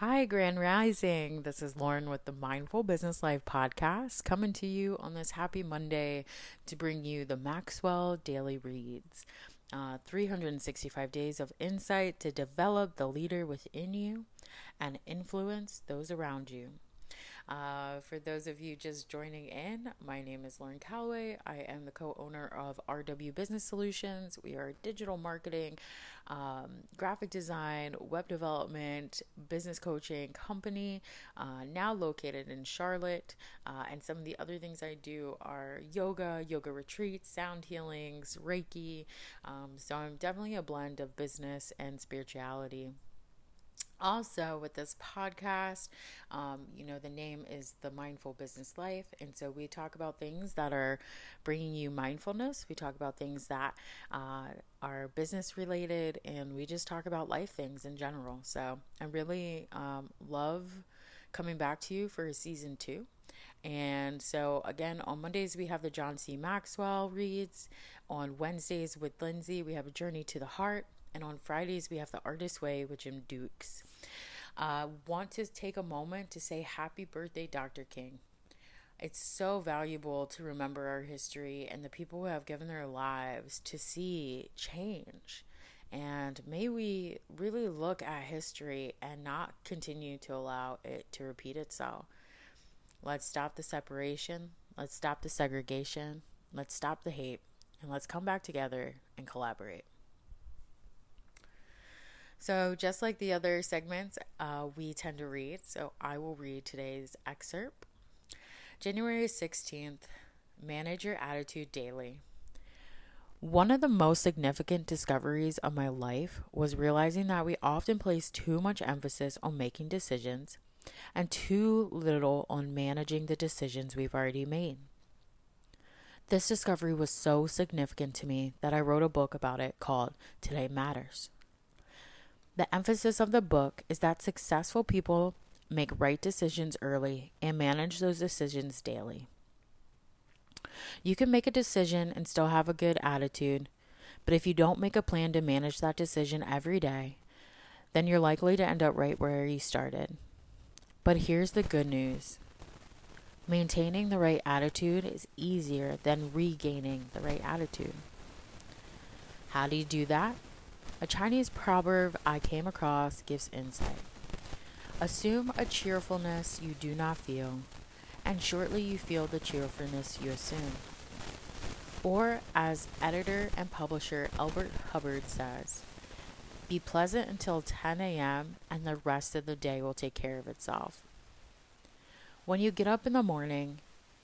Hi, Grand Rising. This is Lauren with the Mindful Business Life podcast, coming to you on this happy Monday to bring you the Maxwell Daily Reads. Uh, 365 days of insight to develop the leader within you and influence those around you. Uh, for those of you just joining in, my name is Lauren Calloway. I am the co owner of RW Business Solutions. We are a digital marketing, um, graphic design, web development, business coaching company, uh, now located in Charlotte. Uh, and some of the other things I do are yoga, yoga retreats, sound healings, Reiki. Um, so I'm definitely a blend of business and spirituality also with this podcast um, you know the name is the mindful business life and so we talk about things that are bringing you mindfulness we talk about things that uh, are business related and we just talk about life things in general so i really um, love coming back to you for season two and so, again, on Mondays, we have the John C. Maxwell reads. On Wednesdays with Lindsay, we have a journey to the heart. And on Fridays, we have the Artist Way with Jim Dukes. Uh, want to take a moment to say happy birthday, Dr. King. It's so valuable to remember our history and the people who have given their lives to see change. And may we really look at history and not continue to allow it to repeat itself. Let's stop the separation. Let's stop the segregation. Let's stop the hate. And let's come back together and collaborate. So, just like the other segments, uh, we tend to read. So, I will read today's excerpt. January 16th Manage Your Attitude Daily. One of the most significant discoveries of my life was realizing that we often place too much emphasis on making decisions and too little on managing the decisions we've already made. This discovery was so significant to me that I wrote a book about it called Today Matters. The emphasis of the book is that successful people make right decisions early and manage those decisions daily. You can make a decision and still have a good attitude, but if you don't make a plan to manage that decision every day, then you're likely to end up right where you started. But here's the good news maintaining the right attitude is easier than regaining the right attitude. How do you do that? A Chinese proverb I came across gives insight. Assume a cheerfulness you do not feel, and shortly you feel the cheerfulness you assume. Or, as editor and publisher Albert Hubbard says, be pleasant until 10 a.m., and the rest of the day will take care of itself. When you get up in the morning,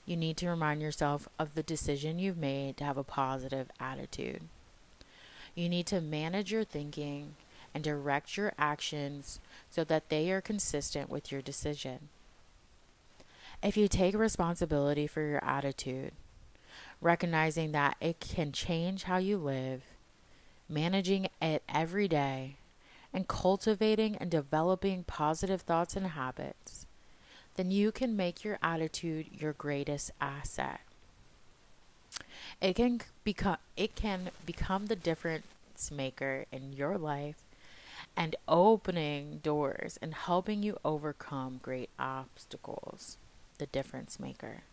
you need to remind yourself of the decision you've made to have a positive attitude. You need to manage your thinking and direct your actions so that they are consistent with your decision. If you take responsibility for your attitude, recognizing that it can change how you live, managing it every day, and cultivating and developing positive thoughts and habits, then you can make your attitude your greatest asset. It can become it can become the difference maker in your life and opening doors and helping you overcome great obstacles. The difference maker.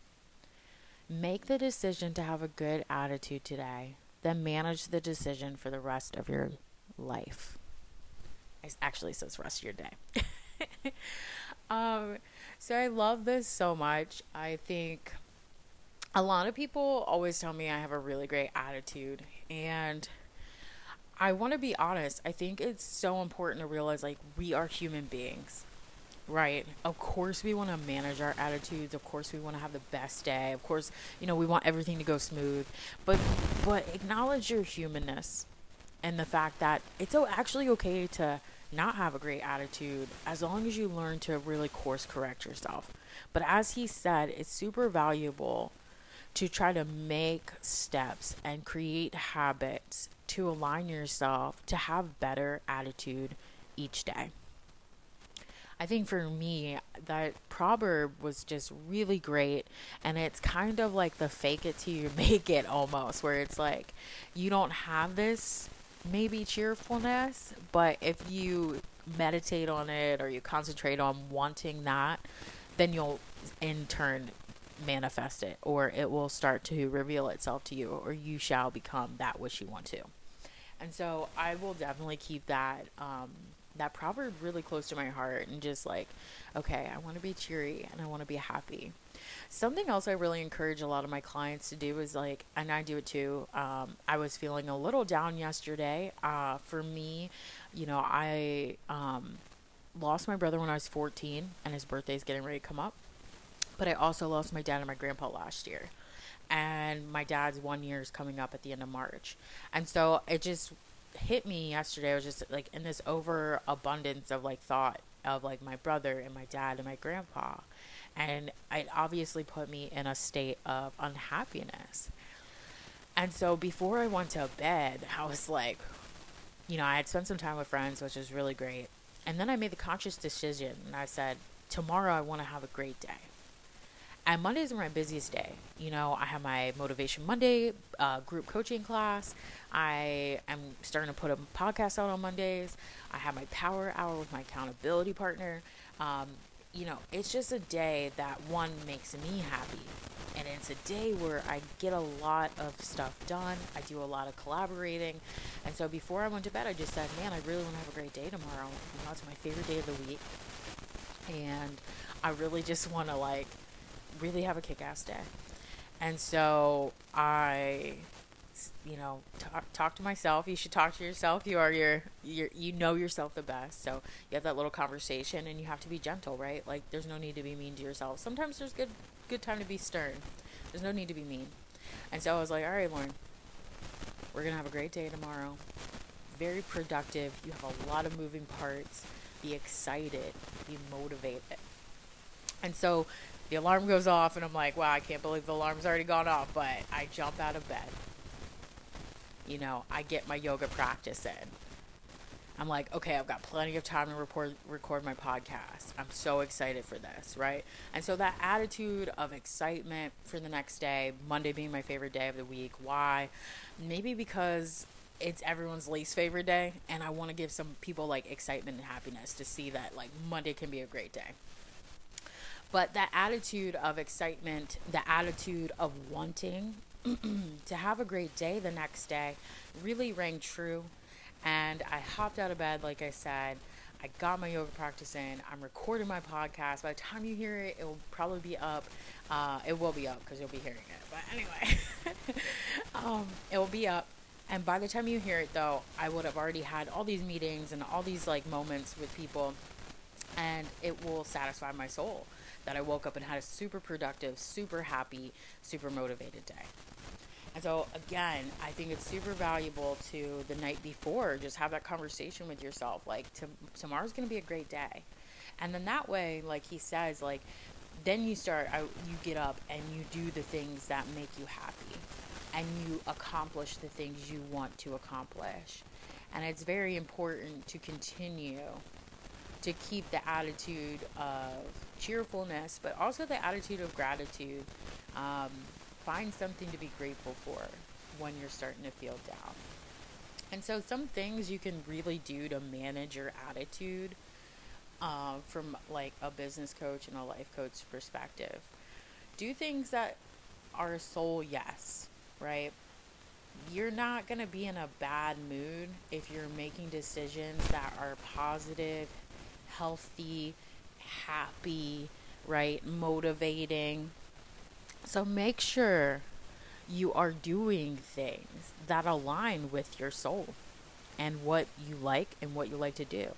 Make the decision to have a good attitude today, then manage the decision for the rest of your life. Actually says rest of your day. um, so I love this so much. I think a lot of people always tell me I have a really great attitude and I want to be honest. I think it's so important to realize like we are human beings. Right. Of course we want to manage our attitudes. Of course we want to have the best day. Of course, you know, we want everything to go smooth. But but acknowledge your humanness and the fact that it's actually okay to not have a great attitude as long as you learn to really course correct yourself. But as he said, it's super valuable to try to make steps and create habits to align yourself to have better attitude each day. I think for me, that proverb was just really great. And it's kind of like the fake it till you make it almost, where it's like you don't have this maybe cheerfulness, but if you meditate on it or you concentrate on wanting that, then you'll in turn manifest it or it will start to reveal itself to you or you shall become that which you want to. And so I will definitely keep that um, that proverb really close to my heart and just like, okay, I want to be cheery and I want to be happy. Something else I really encourage a lot of my clients to do is like, and I do it too. Um, I was feeling a little down yesterday. Uh, for me, you know, I um, lost my brother when I was 14 and his birthday is getting ready to come up. But I also lost my dad and my grandpa last year. And my dad's one year is coming up at the end of March. And so it just hit me yesterday. I was just like in this overabundance of like thought of like my brother and my dad and my grandpa. And it obviously put me in a state of unhappiness. And so before I went to bed, I was like, you know, I had spent some time with friends, which was really great. And then I made the conscious decision and I said, tomorrow I want to have a great day. And Mondays are my busiest day. You know, I have my Motivation Monday uh, group coaching class. I am starting to put a podcast out on Mondays. I have my power hour with my accountability partner. Um, you know, it's just a day that one makes me happy. And it's a day where I get a lot of stuff done. I do a lot of collaborating. And so before I went to bed, I just said, man, I really want to have a great day tomorrow. You know, it's my favorite day of the week. And I really just want to, like, really have a kick ass day. And so I you know talk, talk to myself. You should talk to yourself. You are your, your you know yourself the best. So you have that little conversation and you have to be gentle right? Like there's no need to be mean to yourself. Sometimes there's good good time to be stern. There's no need to be mean. And so i was like all right lauren we're gonna have a great day tomorrow. Very productive. You have a lot of moving parts. Be excited. Be motivated. And so the alarm goes off and i'm like wow i can't believe the alarm's already gone off but i jump out of bed you know, I get my yoga practice in. I'm like, okay, I've got plenty of time to report, record my podcast. I'm so excited for this, right? And so that attitude of excitement for the next day, Monday being my favorite day of the week. Why? Maybe because it's everyone's least favorite day, and I want to give some people like excitement and happiness to see that like Monday can be a great day. But that attitude of excitement, the attitude of wanting to have a great day the next day really rang true. And I hopped out of bed, like I said. I got my yoga practice in. I'm recording my podcast. By the time you hear it, it will probably be up. Uh, it will be up because you'll be hearing it. But anyway, um, it will be up. And by the time you hear it, though, I would have already had all these meetings and all these like moments with people, and it will satisfy my soul that I woke up and had a super productive, super happy, super motivated day. And so, again, I think it's super valuable to the night before just have that conversation with yourself. Like, to, tomorrow's going to be a great day. And then that way, like he says, like, then you start, you get up and you do the things that make you happy and you accomplish the things you want to accomplish. And it's very important to continue to keep the attitude of cheerfulness, but also the attitude of gratitude. Um, find something to be grateful for when you're starting to feel down. And so, some things you can really do to manage your attitude uh, from like a business coach and a life coach perspective. Do things that are a soul yes, right? You're not going to be in a bad mood if you're making decisions that are positive, healthy, happy, right? Motivating so make sure you are doing things that align with your soul and what you like and what you like to do.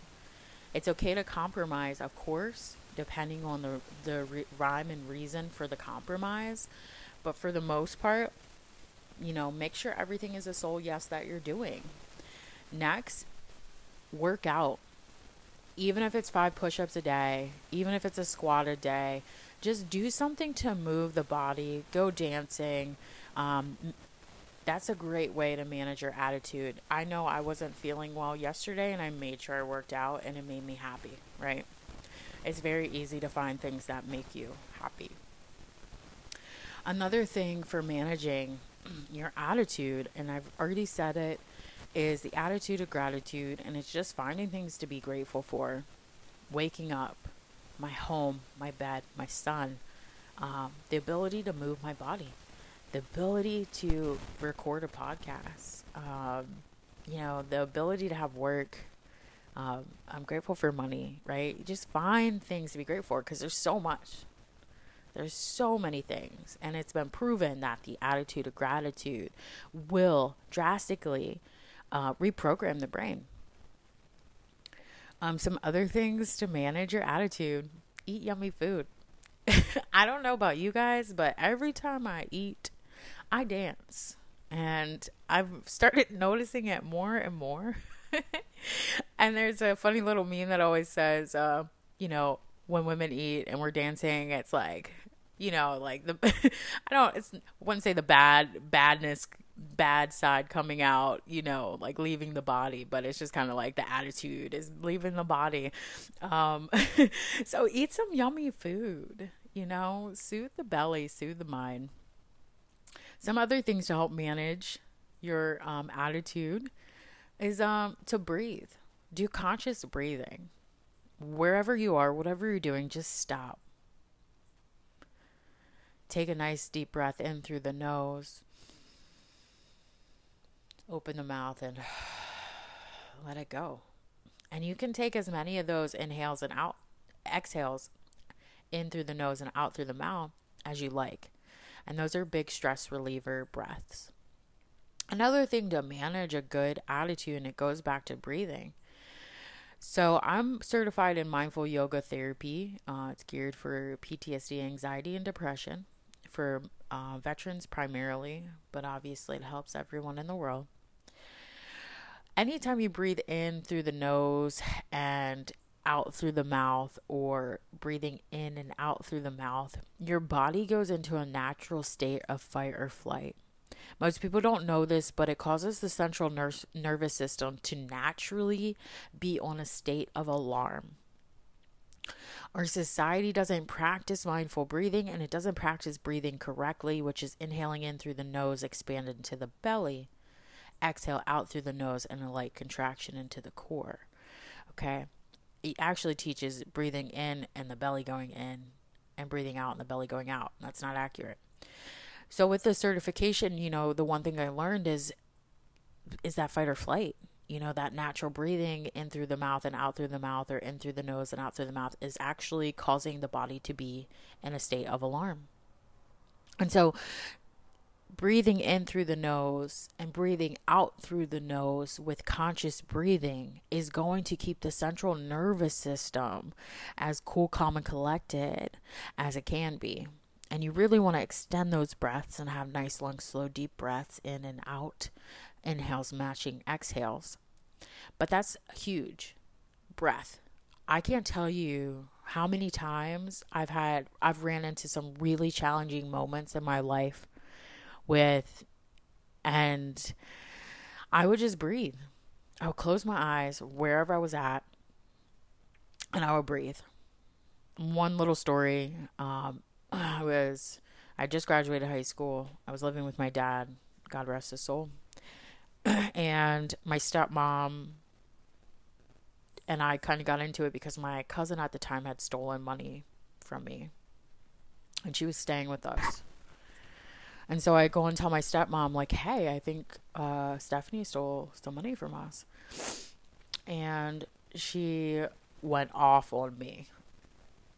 It's okay to compromise, of course, depending on the the re- rhyme and reason for the compromise, but for the most part, you know, make sure everything is a soul yes that you're doing. Next, work out. Even if it's 5 push-ups a day, even if it's a squat a day, just do something to move the body, go dancing. Um, that's a great way to manage your attitude. I know I wasn't feeling well yesterday and I made sure I worked out and it made me happy, right? It's very easy to find things that make you happy. Another thing for managing your attitude, and I've already said it, is the attitude of gratitude, and it's just finding things to be grateful for. Waking up, my home, my bed, my son, um, the ability to move my body, the ability to record a podcast, um, you know, the ability to have work. Um, I'm grateful for money, right? Just find things to be grateful for because there's so much. There's so many things, and it's been proven that the attitude of gratitude will drastically uh, reprogram the brain. Um, some other things to manage your attitude eat yummy food. I don't know about you guys, but every time I eat, I dance. And I've started noticing it more and more. and there's a funny little meme that always says, uh, you know, when women eat and we're dancing, it's like, you know, like the, I don't, it's, wouldn't say the bad, badness bad side coming out, you know, like leaving the body, but it's just kind of like the attitude is leaving the body. Um, so eat some yummy food, you know, soothe the belly, soothe the mind. Some other things to help manage your um, attitude is um, to breathe. Do conscious breathing. Wherever you are, whatever you're doing, just stop. Take a nice deep breath in through the nose open the mouth and let it go. And you can take as many of those inhales and out exhales in through the nose and out through the mouth as you like. And those are big stress reliever breaths. Another thing to manage a good attitude, and it goes back to breathing. So, I'm certified in mindful yoga therapy. Uh, it's geared for PTSD, anxiety, and depression for uh, veterans primarily, but obviously it helps everyone in the world anytime you breathe in through the nose and out through the mouth or breathing in and out through the mouth, your body goes into a natural state of fight or flight. Most people don't know this, but it causes the central ner- nervous system to naturally be on a state of alarm. Our society doesn't practice mindful breathing and it doesn't practice breathing correctly, which is inhaling in through the nose, expanded into the belly exhale out through the nose and a light contraction into the core. Okay. It actually teaches breathing in and the belly going in and breathing out and the belly going out. That's not accurate. So with the certification, you know, the one thing I learned is is that fight or flight. You know, that natural breathing in through the mouth and out through the mouth or in through the nose and out through the mouth is actually causing the body to be in a state of alarm. And so breathing in through the nose and breathing out through the nose with conscious breathing is going to keep the central nervous system as cool, calm, and collected as it can be. And you really want to extend those breaths and have nice, long, slow, deep breaths in and out, inhales matching exhales. But that's huge. Breath. I can't tell you how many times I've had, I've ran into some really challenging moments in my life with, and I would just breathe. I would close my eyes wherever I was at, and I would breathe. One little story. Um, I was, I just graduated high school. I was living with my dad. God rest his soul. and my stepmom and I kind of got into it because my cousin at the time had stolen money from me. And she was staying with us. And so I go and tell my stepmom, like, hey, I think uh, Stephanie stole some money from us. And she went off on me.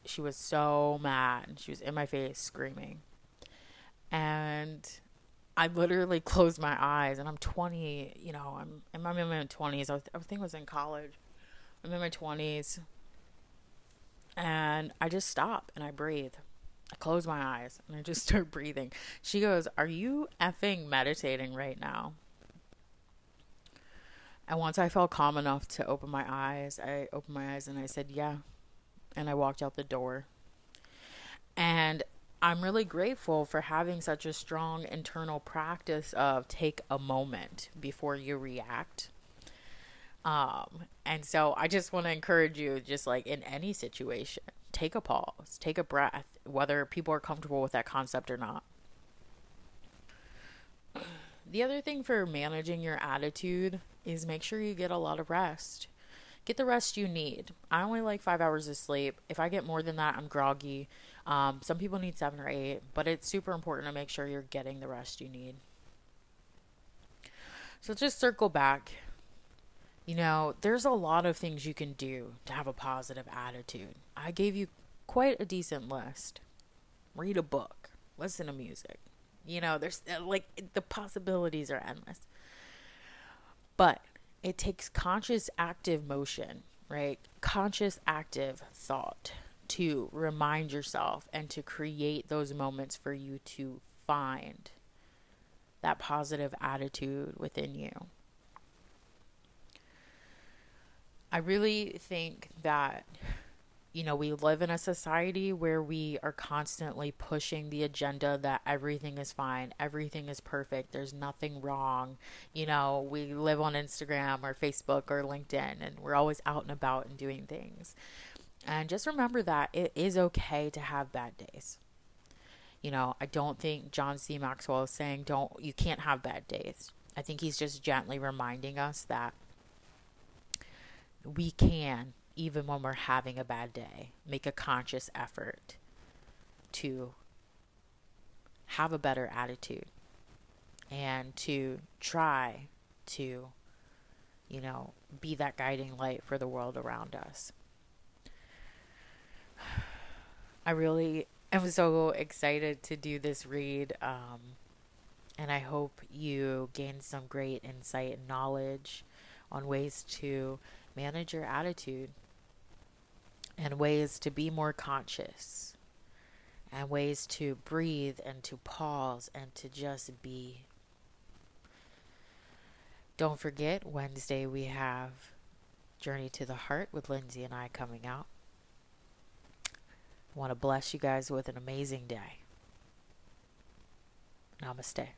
She was so mad. She was in my face screaming. And I literally closed my eyes and I'm 20, you know, I'm, I'm in my 20s. I, was, I think I was in college. I'm in my 20s. And I just stop and I breathe. I close my eyes and I just start breathing. She goes, Are you effing meditating right now? And once I felt calm enough to open my eyes, I opened my eyes and I said, Yeah. And I walked out the door. And I'm really grateful for having such a strong internal practice of take a moment before you react. Um, and so I just want to encourage you, just like in any situation, take a pause, take a breath, whether people are comfortable with that concept or not. The other thing for managing your attitude is make sure you get a lot of rest. Get the rest you need. I only like five hours of sleep. If I get more than that, I'm groggy. Um, some people need seven or eight, but it's super important to make sure you're getting the rest you need. So just circle back. You know, there's a lot of things you can do to have a positive attitude. I gave you quite a decent list. Read a book, listen to music. You know, there's uh, like the possibilities are endless. But it takes conscious active motion, right? Conscious active thought to remind yourself and to create those moments for you to find that positive attitude within you. I really think that you know, we live in a society where we are constantly pushing the agenda that everything is fine, everything is perfect, there's nothing wrong. You know, we live on Instagram or Facebook or LinkedIn and we're always out and about and doing things. And just remember that it is okay to have bad days. You know, I don't think John C. Maxwell is saying don't you can't have bad days. I think he's just gently reminding us that we can even when we're having a bad day, make a conscious effort to have a better attitude and to try to, you know, be that guiding light for the world around us. I really am so excited to do this read. Um, and I hope you gain some great insight and knowledge on ways to manage your attitude and ways to be more conscious and ways to breathe and to pause and to just be. Don't forget, Wednesday we have Journey to the Heart with Lindsay and I coming out. I want to bless you guys with an amazing day. Namaste.